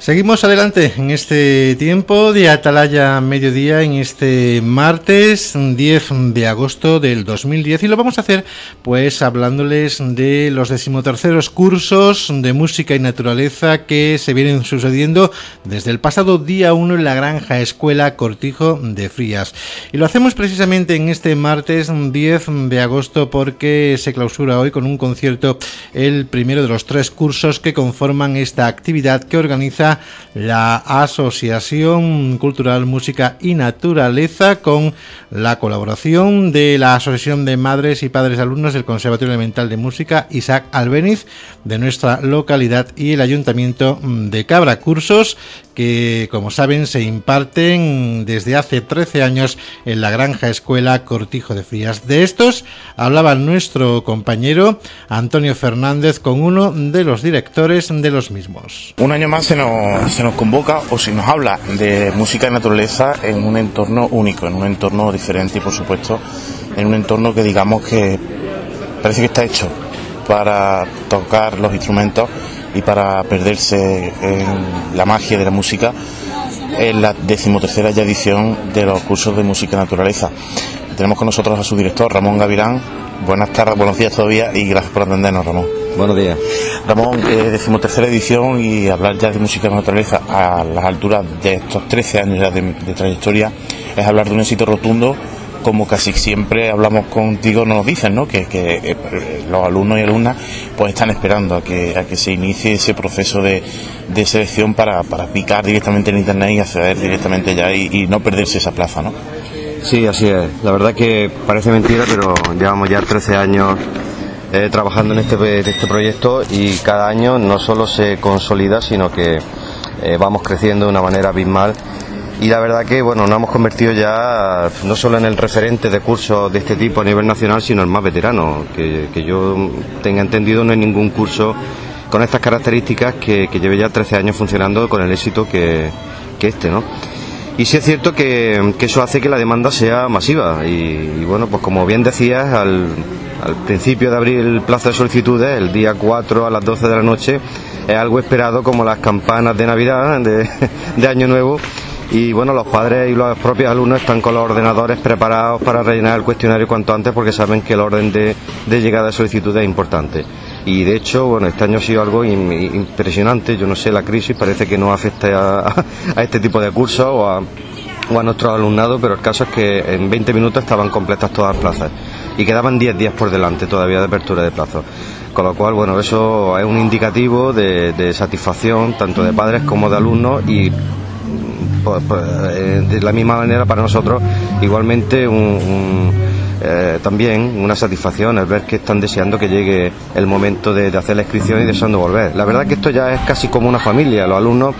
Seguimos adelante en este tiempo de Atalaya Mediodía, en este martes 10 de agosto del 2010 y lo vamos a hacer pues hablándoles de los decimoterceros cursos de música y naturaleza que se vienen sucediendo desde el pasado día 1 en la Granja Escuela Cortijo de Frías. Y lo hacemos precisamente en este martes 10 de agosto porque se clausura hoy con un concierto el primero de los tres cursos que conforman esta actividad que organiza la Asociación Cultural Música y Naturaleza con la colaboración de la Asociación de Madres y Padres Alumnos del Conservatorio Elemental de Música Isaac Albeniz de nuestra localidad y el Ayuntamiento de Cabra. Cursos que, como saben, se imparten desde hace 13 años en la Granja Escuela Cortijo de Frías. De estos hablaba nuestro compañero Antonio Fernández con uno de los directores de los mismos. Un año más se nos, se nos convoca o se nos habla de música y naturaleza en un entorno único, en un entorno diferente y, por supuesto, en un entorno que digamos que parece que está hecho para tocar los instrumentos y para perderse en la magia de la música en la decimotercera ya edición de los cursos de música y naturaleza. Tenemos con nosotros a su director, Ramón Gavilán. Buenas tardes, buenos días todavía y gracias por atendernos, Ramón. Buenos días. Ramón, eh, decimotercera edición y hablar ya de música y naturaleza a las alturas de estos 13 años ya de, de trayectoria es hablar de un éxito rotundo como casi siempre hablamos contigo, nos dicen, ¿no? Que, que eh, los alumnos y alumnas pues están esperando a que, a que se inicie ese proceso de, de selección para, para, picar directamente en internet y acceder directamente ya y, y, no perderse esa plaza, ¿no? Sí, así es. La verdad que parece mentira, pero llevamos ya 13 años eh, trabajando en este, este proyecto y cada año no solo se consolida, sino que eh, vamos creciendo de una manera abismal. Y la verdad que bueno nos hemos convertido ya no solo en el referente de cursos de este tipo a nivel nacional sino el más veterano que, que yo tenga entendido no hay ningún curso con estas características que, que lleve ya 13 años funcionando con el éxito que, que este no y sí es cierto que, que, eso hace que la demanda sea masiva y, y bueno pues como bien decías al, al principio de abrir el plazo de solicitudes el día 4 a las 12 de la noche es algo esperado como las campanas de Navidad de, Año Nuevo y bueno, los padres y los propios alumnos están con los ordenadores preparados para rellenar el cuestionario cuanto antes porque saben que el orden de, llegada de solicitud es importante. Y de hecho, bueno, este año ha sido algo impresionante. Yo no sé, la crisis parece que no afecta a, este tipo de cursos o a, o a nuestro alumnado, pero el caso es que en 20 minutos estaban completas todas las plazas y quedaban 10 días por delante todavía de apertura de plazos. Con lo cual, bueno, eso es un indicativo de, satisfacción tanto de padres como de alumnos y pues, pues, eh, de la misma manera para nosotros igualmente un, un, eh, también una satisfacción el ver que están deseando que llegue el momento de, hacer la inscripción y deseando volver. La verdad que esto ya es casi como una familia, los alumnos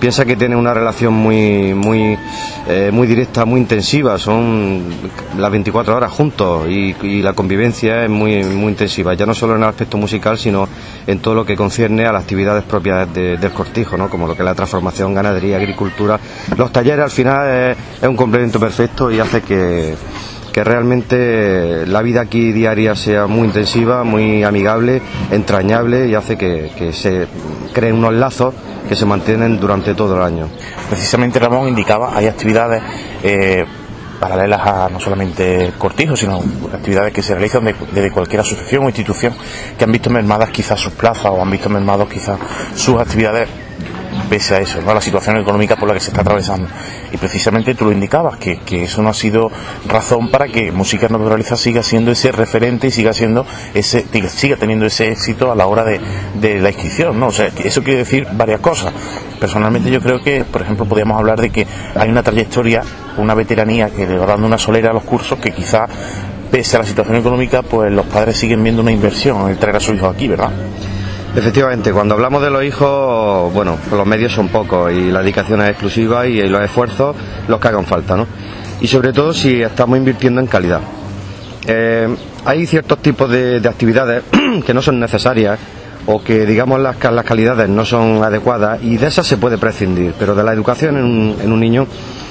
piensa que tienen una relación muy muy eh, muy directa, muy intensiva, son las 24 horas juntos y, la convivencia es muy muy intensiva, ya no solo en el aspecto musical, sino en todo lo que concierne a las actividades propias de, del cortijo, ¿no? como lo que es la transformación, ganadería, agricultura. Los talleres al final es, un complemento perfecto y hace que que realmente la vida aquí diaria sea muy intensiva, muy amigable, entrañable y hace que se creen unos lazos que se mantienen durante todo el año. Precisamente Ramón indicaba, hay actividades eh, paralelas a no solamente cortijos, sino actividades que se realizan desde de cualquier asociación o institución que han visto mermadas quizás sus plazas o han visto mermados quizás sus actividades pese a eso, ¿no? a la situación económica por la que se está atravesando. Y precisamente tú lo indicabas, que, que eso no ha sido razón para que Música Naturaleza siga siendo ese referente y siga siendo ese, siga teniendo ese éxito a la hora de, de la inscripción, ¿no? O sea, eso quiere decir varias cosas. Personalmente yo creo que, por ejemplo, podríamos hablar de que hay una trayectoria, una veteranía que le va dando una solera a los cursos que quizá pese a la situación económica, pues los padres siguen viendo una inversión en el traer a su hijo aquí, ¿verdad? Efectivamente, cuando hablamos de los hijos, bueno, los medios son pocos y la dedicación es exclusiva y los esfuerzos los que hagan falta, ¿no? Y sobre todo si estamos invirtiendo en calidad. Eh, hay ciertos tipos de, actividades que no son necesarias o que digamos las, las, calidades no son adecuadas y de esas se puede prescindir, pero de la educación en un, en un niño,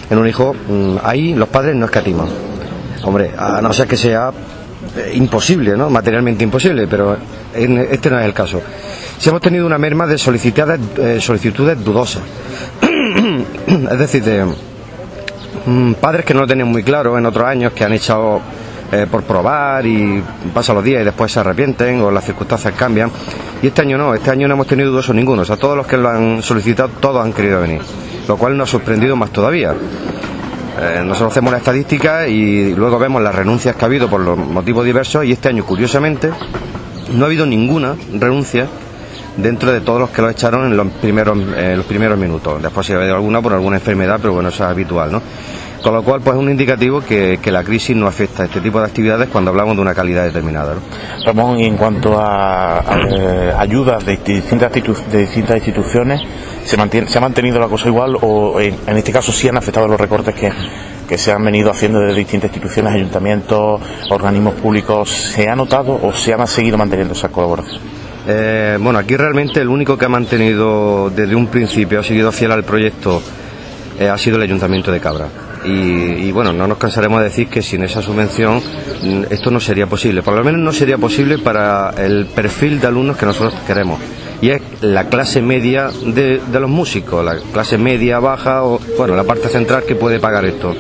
en un hijo, mm, ahí los padres no escatiman. Hombre, a no ser que sea eh, imposible, ¿no? Materialmente imposible, pero este no es el caso. Si hemos tenido una merma de solicitudes, eh, solicitudes dudosas, es decir, de mm, padres que no lo tenían muy claro en otros años, que han echado eh, por probar y pasan los días y después se arrepienten o las circunstancias cambian. Y este año no, este año no hemos tenido dudosos ninguno. O sea, todos los que lo han solicitado, todos han querido venir. Lo cual nos ha sorprendido más todavía. Eh, nosotros hacemos la estadística y luego vemos las renuncias que ha habido por los motivos diversos y este año, curiosamente, no ha habido ninguna renuncia dentro de todos los que lo echaron en los primeros, los primeros minutos. Después si ha habido alguna por alguna enfermedad, pero bueno, eso es habitual, ¿no? Con lo cual, pues es un indicativo que, la crisis no afecta a este tipo de actividades cuando hablamos de una calidad determinada. Ramón, y en cuanto a, eh, ayudas de distintas instituciones, ¿se, ¿se ha mantenido la cosa igual o en, este caso sí han afectado los recortes que, que se han venido haciendo desde distintas instituciones, ayuntamientos, organismos públicos? ¿Se ha notado o se han seguido manteniendo esa colaboración? Eh, bueno, aquí realmente el único que ha mantenido desde un principio, ha seguido fiel al proyecto, eh, ha sido el Ayuntamiento de Cabra. Y, bueno, no nos cansaremos de decir que sin esa subvención mm, esto no sería posible. Por lo menos no sería posible para el perfil de alumnos que nosotros queremos. Y es la clase media de, de los músicos, la clase media, baja o, bueno, la parte central que puede pagar esto.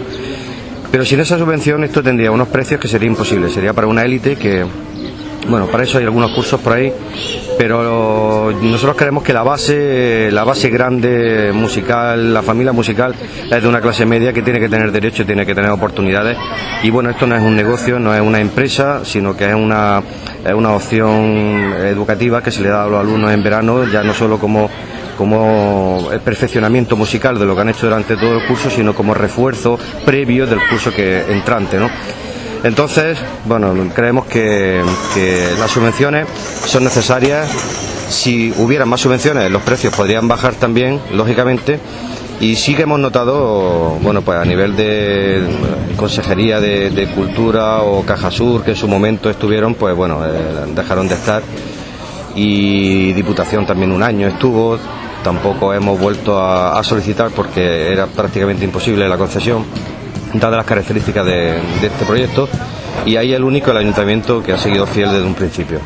Pero sin esa subvención esto tendría unos precios que sería imposible. Sería para una élite que, bueno, para eso hay algunos cursos por ahí, pero nosotros creemos que la base, la base grande musical, la familia musical es de una clase media que tiene que tener derecho, tiene que tener oportunidades. Y bueno, esto no es un negocio, no es una empresa, sino que es una, es una opción educativa que se le da a los alumnos en verano, ya no solo como como perfeccionamiento musical de lo que han hecho durante todo el curso, sino como refuerzo previo del curso que entrante, ¿no? Entonces, bueno, creemos que, las subvenciones son necesarias. Si hubiera más subvenciones, los precios podrían bajar también, lógicamente. Y sí que hemos notado, bueno, pues a nivel de Consejería de, Cultura o Caja Sur, que en su momento estuvieron, pues bueno, eh, dejaron de estar. Y Diputación también un año estuvo. Tampoco hemos vuelto a solicitar porque era prácticamente imposible la concesión dadas las características de, este proyecto y ahí el único el ayuntamiento que ha seguido fiel desde un principio.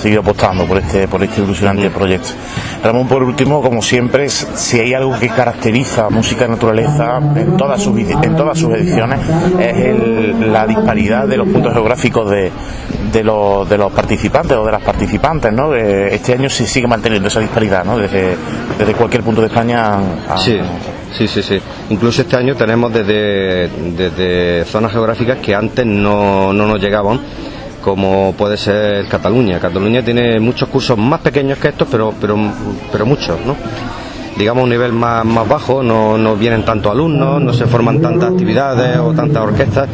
Seguido apostando por este por este ilusionante proyecto. Ramón, por último, como siempre, si hay algo que caracteriza a Música Naturaleza en todas sus, en todas sus ediciones es la disparidad de los puntos geográficos de, de, los, de los participantes o de las participantes. ¿no? Este año se sigue manteniendo esa disparidad ¿no? desde, desde cualquier punto de España. sí, sí, sí, sí. Incluso este año tenemos desde, desde zonas geográficas que antes no, no nos llegaban como puede ser Cataluña. Cataluña tiene muchos cursos más pequeños que estos, pero, pero, pero muchos, ¿no? digamos un nivel más, más bajo, no, no vienen tantos alumnos, no se forman tantas actividades o tantas orquestas,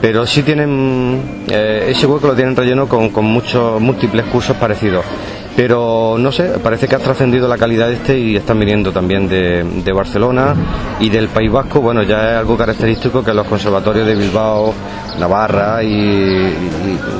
pero sí tienen, eh, ese hueco lo tienen relleno con, con muchos múltiples cursos parecidos pero no sé, parece que ha trascendido la calidad este y están viniendo también de, Barcelona y del País Vasco, bueno, ya es algo característico que los conservatorios de Bilbao, Navarra y,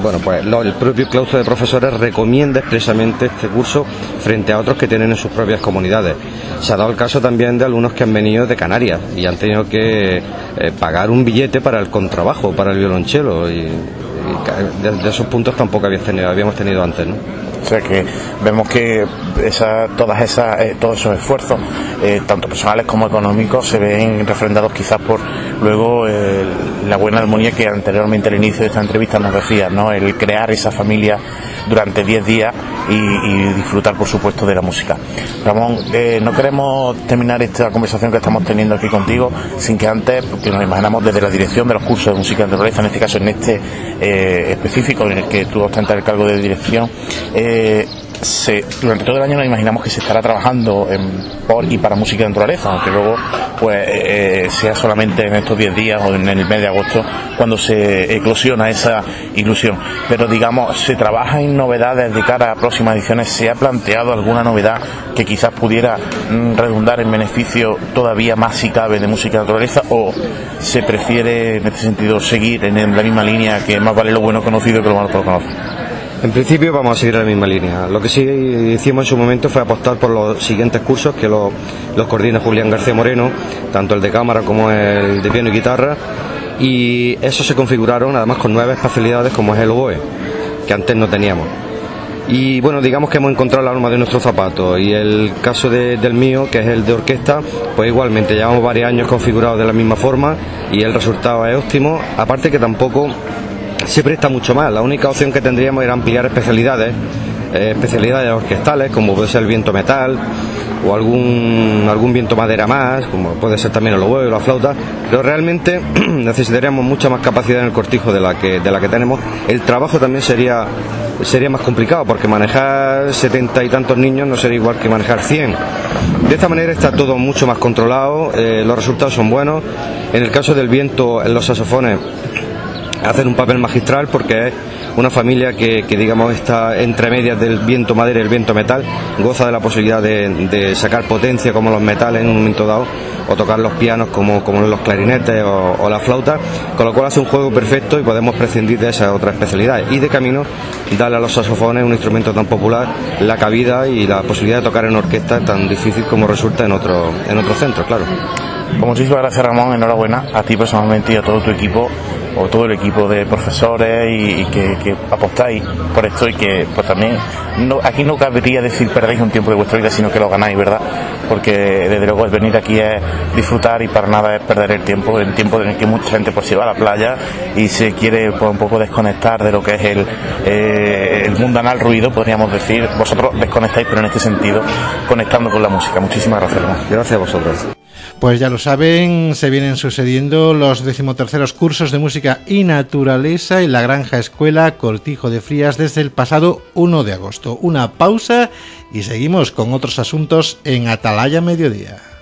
bueno, pues el propio claustro de profesores recomienda expresamente este curso frente a otros que tienen en sus propias comunidades. Se ha dado el caso también de alumnos que han venido de Canarias y han tenido que eh, pagar un billete para el contrabajo, para el violonchelo y, de, esos puntos tampoco tenido, habíamos tenido antes, ¿no? O sea que vemos que esa, todas eh, todos esos esfuerzos, eh, tanto personales como económicos, se ven refrendados quizás por, luego la buena armonía que anteriormente al inicio de esta entrevista nos decía, ¿no? el crear esa familia durante 10 días y, disfrutar, por supuesto, de la música. Ramón, eh, no queremos terminar esta conversación que estamos teniendo aquí contigo sin que antes, porque nos imaginamos desde la dirección de los cursos de música de naturaleza, en este caso en este eh, específico en el que tú ostentas el cargo de dirección, eh, durante todo el año nos imaginamos que se estará trabajando en, por y para música de naturaleza, aunque luego pues eh, eh, sea solamente en estos 10 días o en el mes de agosto cuando se eclosiona esa ilusión. Pero digamos, se trabaja en novedades de cara a próximas ediciones, se ha planteado alguna novedad que quizás pudiera mm, redundar en beneficio todavía más si cabe de música de naturaleza o se prefiere en este sentido seguir en la misma línea que más vale lo bueno conocido que lo malo por conocer. En principio vamos a seguir la misma línea. Lo que sí hicimos en su momento fue apostar por los siguientes cursos que los, coordina Julián García Moreno, tanto el de cámara como el de piano y guitarra, y esos se configuraron además con nueve especialidades como es el oboe, que antes no teníamos. Y bueno, digamos que hemos encontrado la arma de nuestro zapato y el caso del mío, que es el de orquesta, pues igualmente llevamos varios años configurados de la misma forma y el resultado es óptimo, aparte que tampoco se presta mucho más. La única opción que tendríamos era ampliar especialidades, eh, especialidades orquestales, como puede ser el viento metal o algún, algún viento madera más, como puede ser también el oboe o la flauta, pero realmente necesitaríamos mucha más capacidad en el cortijo de la que, de la que tenemos. El trabajo también sería sería más complicado porque manejar setenta y tantos niños no sería igual que manejar 100. De esta manera está todo mucho más controlado, eh, los resultados son buenos. En el caso del viento, en los saxofones, hacen un papel magistral porque es una familia que, digamos está entre medias del viento madera y el viento metal, goza de la posibilidad de, sacar potencia como los metales en un momento dado o tocar los pianos como, como los clarinetes o, la flauta, con lo cual hace un juego perfecto y podemos prescindir de esas otras especialidades y de camino darle a los saxofones un instrumento tan popular la cabida y la posibilidad de tocar en orquesta tan difícil como resulta en otro, en otro centro, claro. Pues muchísimas gracias Ramón, enhorabuena a ti personalmente y a todo tu equipo o todo el equipo de profesores y, que, apostáis por esto y que pues también no, aquí no cabría decir perdéis un tiempo de vuestra vida sino que lo ganáis verdad porque desde luego es venir aquí es disfrutar y para nada es perder el tiempo el tiempo en el que mucha gente pues se va a la playa y se quiere pues, un poco desconectar de lo que es el, eh, el mundanal ruido podríamos decir. Vosotros desconectáis pero en este sentido conectando con la música. Muchísimas gracias gracias a vosotros pues ya lo saben, se vienen sucediendo los decimoterceros cursos de música y naturaleza en la Granja Escuela Cortijo de Frías desde el pasado 1 de agosto. Una pausa y seguimos con otros asuntos en Atalaya Mediodía.